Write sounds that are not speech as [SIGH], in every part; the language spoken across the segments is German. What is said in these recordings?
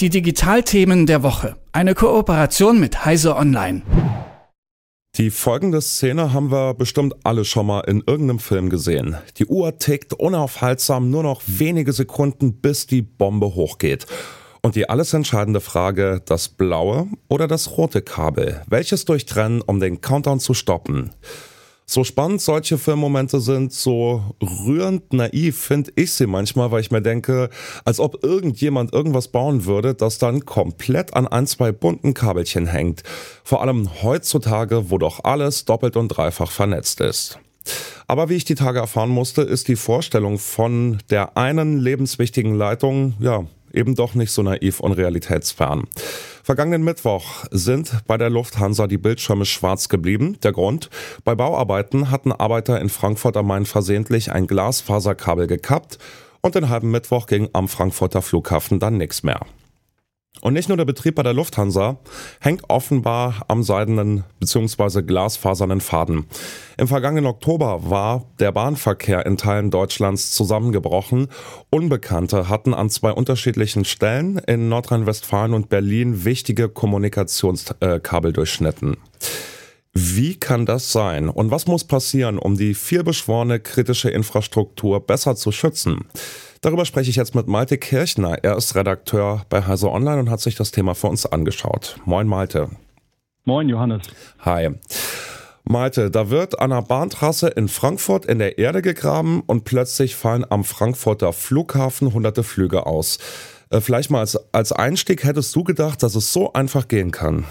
Die Digitalthemen der Woche. Eine Kooperation mit Heise Online. Die folgende Szene haben wir bestimmt alle schon mal in irgendeinem Film gesehen. Die Uhr tickt unaufhaltsam nur noch wenige Sekunden, bis die Bombe hochgeht. Und die alles entscheidende Frage, das blaue oder das rote Kabel? Welches durchtrennen, um den Countdown zu stoppen? So spannend solche Filmmomente sind, so rührend naiv finde ich sie manchmal, weil ich mir denke, als ob irgendjemand irgendwas bauen würde, das dann komplett an ein, zwei bunten Kabelchen hängt. Vor allem heutzutage, wo doch alles doppelt und dreifach vernetzt ist. Aber wie ich die Tage erfahren musste, ist die Vorstellung von der einen lebenswichtigen Leitung, ja, eben doch nicht so naiv und realitätsfern. Vergangenen Mittwoch sind bei der Lufthansa die Bildschirme schwarz geblieben. Der Grund? Bei Bauarbeiten hatten Arbeiter in Frankfurt am Main versehentlich ein Glasfaserkabel gekappt und den halben Mittwoch ging am Frankfurter Flughafen dann nichts mehr. Und nicht nur der Betrieb bei der Lufthansa hängt offenbar am seidenen bzw. glasfasernen Faden. Im vergangenen Oktober war der Bahnverkehr in Teilen Deutschlands zusammengebrochen. Unbekannte hatten an zwei unterschiedlichen Stellen in Nordrhein-Westfalen und Berlin wichtige Kommunikationskabel durchschnitten. Wie kann das sein? Und was muss passieren, um die vielbeschworene kritische Infrastruktur besser zu schützen? Darüber spreche ich jetzt mit Malte Kirchner. Er ist Redakteur bei Heise Online und hat sich das Thema für uns angeschaut. Moin Malte. Moin Johannes. Hi. Malte, da wird an der Bahntrasse in Frankfurt in der Erde gegraben und plötzlich fallen am Frankfurter Flughafen hunderte Flüge aus. Äh, vielleicht mal als, als Einstieg hättest du gedacht, dass es so einfach gehen kann.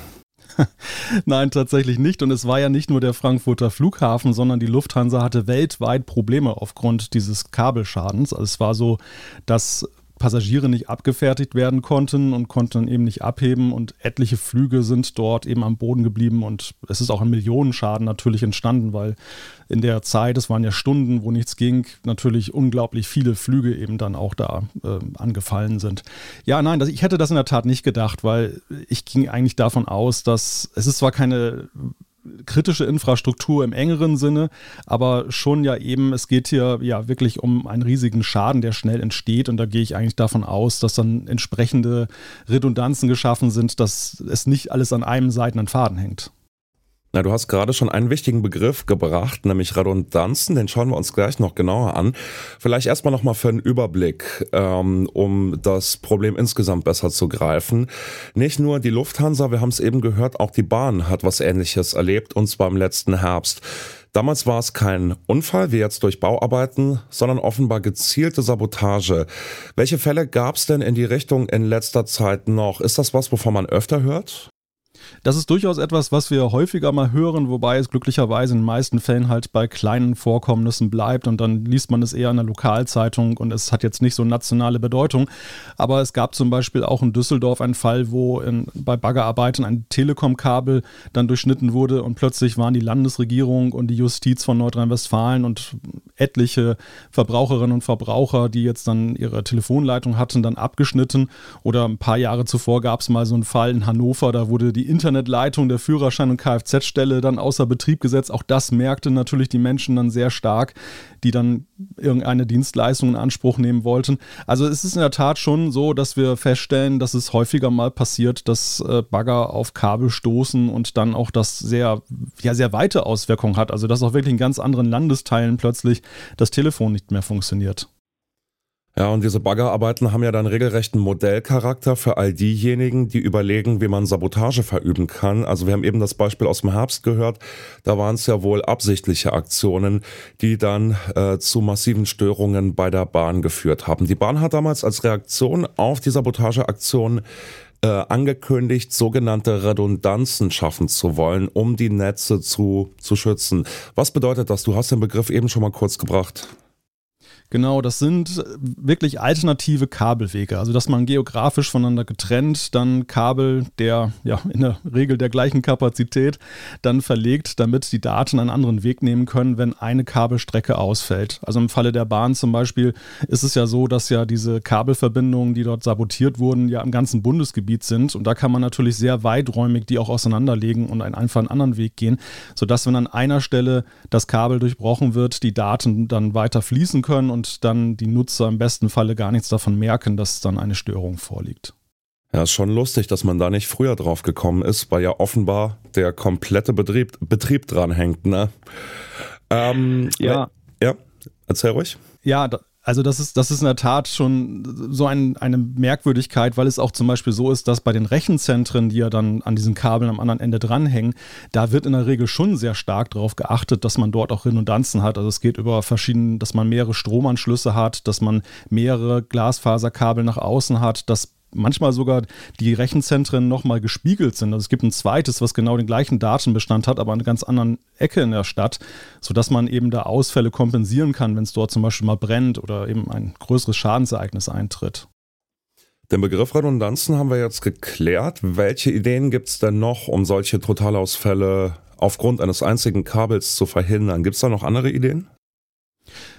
[LAUGHS] Nein, tatsächlich nicht. Und es war ja nicht nur der Frankfurter Flughafen, sondern die Lufthansa hatte weltweit Probleme aufgrund dieses Kabelschadens. Also es war so, dass Passagiere nicht abgefertigt werden konnten und konnten eben nicht abheben und etliche Flüge sind dort eben am Boden geblieben und es ist auch ein Millionenschaden natürlich entstanden, weil in der Zeit, es waren ja Stunden, wo nichts ging, natürlich unglaublich viele Flüge eben dann auch da äh, angefallen sind. Ja, nein, das, ich hätte das in der Tat nicht gedacht, weil ich ging eigentlich davon aus, dass es ist zwar keine kritische Infrastruktur im engeren Sinne, aber schon ja eben, es geht hier ja wirklich um einen riesigen Schaden, der schnell entsteht und da gehe ich eigentlich davon aus, dass dann entsprechende Redundanzen geschaffen sind, dass es nicht alles an einem seidenen Faden hängt. Na, du hast gerade schon einen wichtigen Begriff gebracht, nämlich Redundanzen. Den schauen wir uns gleich noch genauer an. Vielleicht erstmal nochmal für einen Überblick, ähm, um das Problem insgesamt besser zu greifen. Nicht nur die Lufthansa, wir haben es eben gehört, auch die Bahn hat was Ähnliches erlebt, und zwar im letzten Herbst. Damals war es kein Unfall wie jetzt durch Bauarbeiten, sondern offenbar gezielte Sabotage. Welche Fälle gab es denn in die Richtung in letzter Zeit noch? Ist das was, wovon man öfter hört? Das ist durchaus etwas, was wir häufiger mal hören, wobei es glücklicherweise in den meisten Fällen halt bei kleinen Vorkommnissen bleibt und dann liest man es eher in der Lokalzeitung und es hat jetzt nicht so nationale Bedeutung. Aber es gab zum Beispiel auch in Düsseldorf einen Fall, wo in, bei Baggerarbeiten ein Telekom-Kabel dann durchschnitten wurde und plötzlich waren die Landesregierung und die Justiz von Nordrhein-Westfalen und etliche Verbraucherinnen und Verbraucher, die jetzt dann ihre Telefonleitung hatten, dann abgeschnitten. Oder ein paar Jahre zuvor gab es mal so einen Fall in Hannover, da wurde die Internetleitung der Führerschein- und Kfz-Stelle dann außer Betrieb gesetzt. Auch das merkte natürlich die Menschen dann sehr stark, die dann irgendeine Dienstleistung in Anspruch nehmen wollten. Also es ist in der Tat schon so, dass wir feststellen, dass es häufiger mal passiert, dass äh, Bagger auf Kabel stoßen und dann auch das sehr, ja, sehr weite Auswirkungen hat. Also dass auch wirklich in ganz anderen Landesteilen plötzlich das Telefon nicht mehr funktioniert. Ja, und diese Baggerarbeiten haben ja dann regelrechten Modellcharakter für all diejenigen, die überlegen, wie man Sabotage verüben kann. Also wir haben eben das Beispiel aus dem Herbst gehört. Da waren es ja wohl absichtliche Aktionen, die dann äh, zu massiven Störungen bei der Bahn geführt haben. Die Bahn hat damals als Reaktion auf die Sabotageaktion äh, angekündigt, sogenannte Redundanzen schaffen zu wollen, um die Netze zu, zu schützen. Was bedeutet das? Du hast den Begriff eben schon mal kurz gebracht. Genau, das sind wirklich alternative Kabelwege. Also, dass man geografisch voneinander getrennt dann Kabel der, ja, in der Regel der gleichen Kapazität dann verlegt, damit die Daten einen anderen Weg nehmen können, wenn eine Kabelstrecke ausfällt. Also im Falle der Bahn zum Beispiel ist es ja so, dass ja diese Kabelverbindungen, die dort sabotiert wurden, ja im ganzen Bundesgebiet sind. Und da kann man natürlich sehr weiträumig die auch auseinanderlegen und einen einfach einen anderen Weg gehen, sodass, wenn an einer Stelle das Kabel durchbrochen wird, die Daten dann weiter fließen können und dann die Nutzer im besten Falle gar nichts davon merken, dass dann eine Störung vorliegt. Ja, ist schon lustig, dass man da nicht früher drauf gekommen ist, weil ja offenbar der komplette Betrieb, Betrieb dran hängt, ne? Ähm, ja. Ja, erzähl ruhig. Ja, also das ist, das ist in der Tat schon so ein, eine Merkwürdigkeit, weil es auch zum Beispiel so ist, dass bei den Rechenzentren, die ja dann an diesen Kabeln am anderen Ende dranhängen, da wird in der Regel schon sehr stark darauf geachtet, dass man dort auch Redundanzen hat. Also es geht über verschiedene, dass man mehrere Stromanschlüsse hat, dass man mehrere Glasfaserkabel nach außen hat, dass manchmal sogar die Rechenzentren nochmal gespiegelt sind. Also es gibt ein zweites, was genau den gleichen Datenbestand hat, aber an einer ganz anderen Ecke in der Stadt, sodass man eben da Ausfälle kompensieren kann, wenn es dort zum Beispiel mal brennt oder eben ein größeres Schadensereignis eintritt. Den Begriff Redundanzen haben wir jetzt geklärt. Welche Ideen gibt es denn noch, um solche Totalausfälle aufgrund eines einzigen Kabels zu verhindern? Gibt es da noch andere Ideen?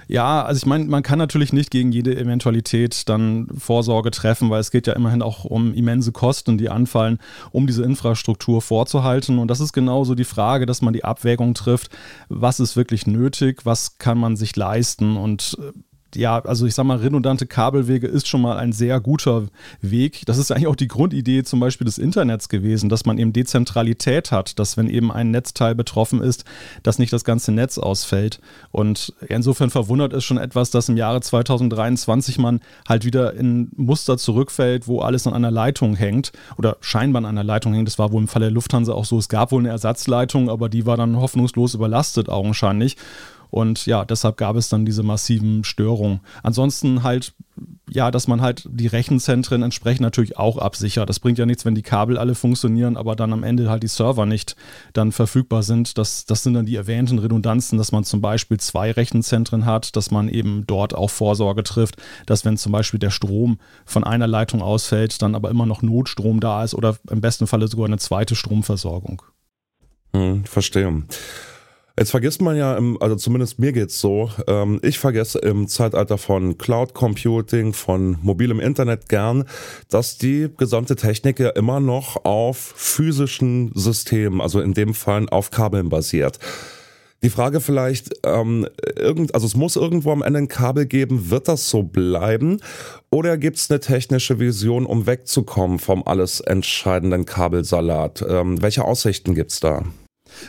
Ja, also ich meine, man kann natürlich nicht gegen jede Eventualität dann Vorsorge treffen, weil es geht ja immerhin auch um immense Kosten, die anfallen, um diese Infrastruktur vorzuhalten. Und das ist genauso die Frage, dass man die Abwägung trifft, was ist wirklich nötig, was kann man sich leisten. Und äh, ja, also ich sag mal, redundante Kabelwege ist schon mal ein sehr guter Weg. Das ist eigentlich auch die Grundidee zum Beispiel des Internets gewesen, dass man eben Dezentralität hat, dass wenn eben ein Netzteil betroffen ist, dass nicht das ganze Netz ausfällt. Und insofern verwundert es schon etwas, dass im Jahre 2023 man halt wieder in Muster zurückfällt, wo alles an einer Leitung hängt oder scheinbar an einer Leitung hängt. Das war wohl im Fall der Lufthansa auch so. Es gab wohl eine Ersatzleitung, aber die war dann hoffnungslos überlastet augenscheinlich. Und ja, deshalb gab es dann diese massiven Störungen. Ansonsten halt, ja, dass man halt die Rechenzentren entsprechend natürlich auch absichert. Das bringt ja nichts, wenn die Kabel alle funktionieren, aber dann am Ende halt die Server nicht dann verfügbar sind. Das, das sind dann die erwähnten Redundanzen, dass man zum Beispiel zwei Rechenzentren hat, dass man eben dort auch Vorsorge trifft, dass wenn zum Beispiel der Strom von einer Leitung ausfällt, dann aber immer noch Notstrom da ist oder im besten Falle sogar eine zweite Stromversorgung. Hm, verstehe. Jetzt vergisst man ja, im, also zumindest mir geht's so, ähm, ich vergesse im Zeitalter von Cloud Computing, von mobilem Internet gern, dass die gesamte Technik ja immer noch auf physischen Systemen, also in dem Fall auf Kabeln basiert. Die Frage vielleicht, ähm, irgend, also es muss irgendwo am Ende ein Kabel geben, wird das so bleiben? Oder gibt es eine technische Vision, um wegzukommen vom alles entscheidenden Kabelsalat? Ähm, welche Aussichten gibt's da?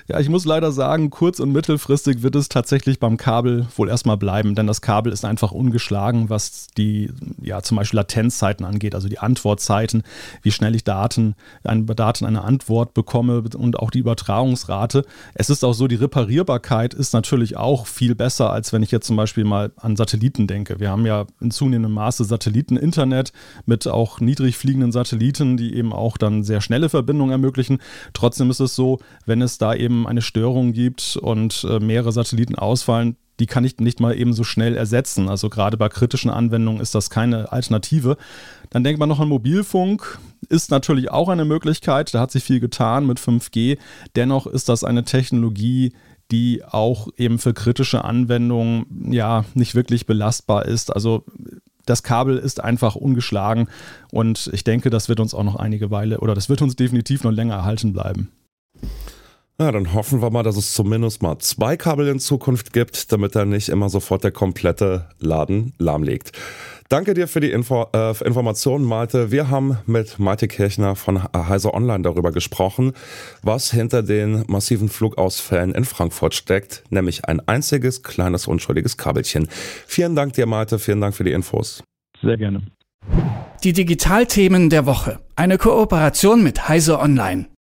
Ja, ich muss leider sagen, kurz- und mittelfristig wird es tatsächlich beim Kabel wohl erstmal bleiben, denn das Kabel ist einfach ungeschlagen, was die, ja, zum Beispiel Latenzzeiten angeht, also die Antwortzeiten, wie schnell ich Daten, ein, Daten eine Antwort bekomme und auch die Übertragungsrate. Es ist auch so, die Reparierbarkeit ist natürlich auch viel besser, als wenn ich jetzt zum Beispiel mal an Satelliten denke. Wir haben ja in zunehmendem Maße Satelliten-Internet mit auch niedrig fliegenden Satelliten, die eben auch dann sehr schnelle Verbindungen ermöglichen. Trotzdem ist es so, wenn es da eben eine Störung gibt und äh, mehrere Satelliten ausfallen, die kann ich nicht mal eben so schnell ersetzen. Also gerade bei kritischen Anwendungen ist das keine Alternative. Dann denkt man noch an Mobilfunk, ist natürlich auch eine Möglichkeit. Da hat sich viel getan mit 5G. Dennoch ist das eine Technologie, die auch eben für kritische Anwendungen ja nicht wirklich belastbar ist. Also das Kabel ist einfach ungeschlagen und ich denke, das wird uns auch noch einige Weile oder das wird uns definitiv noch länger erhalten bleiben. Na, dann hoffen wir mal, dass es zumindest mal zwei Kabel in Zukunft gibt, damit er nicht immer sofort der komplette Laden lahmlegt. Danke dir für die Info, äh, Informationen, Malte. Wir haben mit Malte Kirchner von Heise Online darüber gesprochen, was hinter den massiven Flugausfällen in Frankfurt steckt, nämlich ein einziges kleines unschuldiges Kabelchen. Vielen Dank dir, Malte. Vielen Dank für die Infos. Sehr gerne. Die Digitalthemen der Woche. Eine Kooperation mit Heise Online.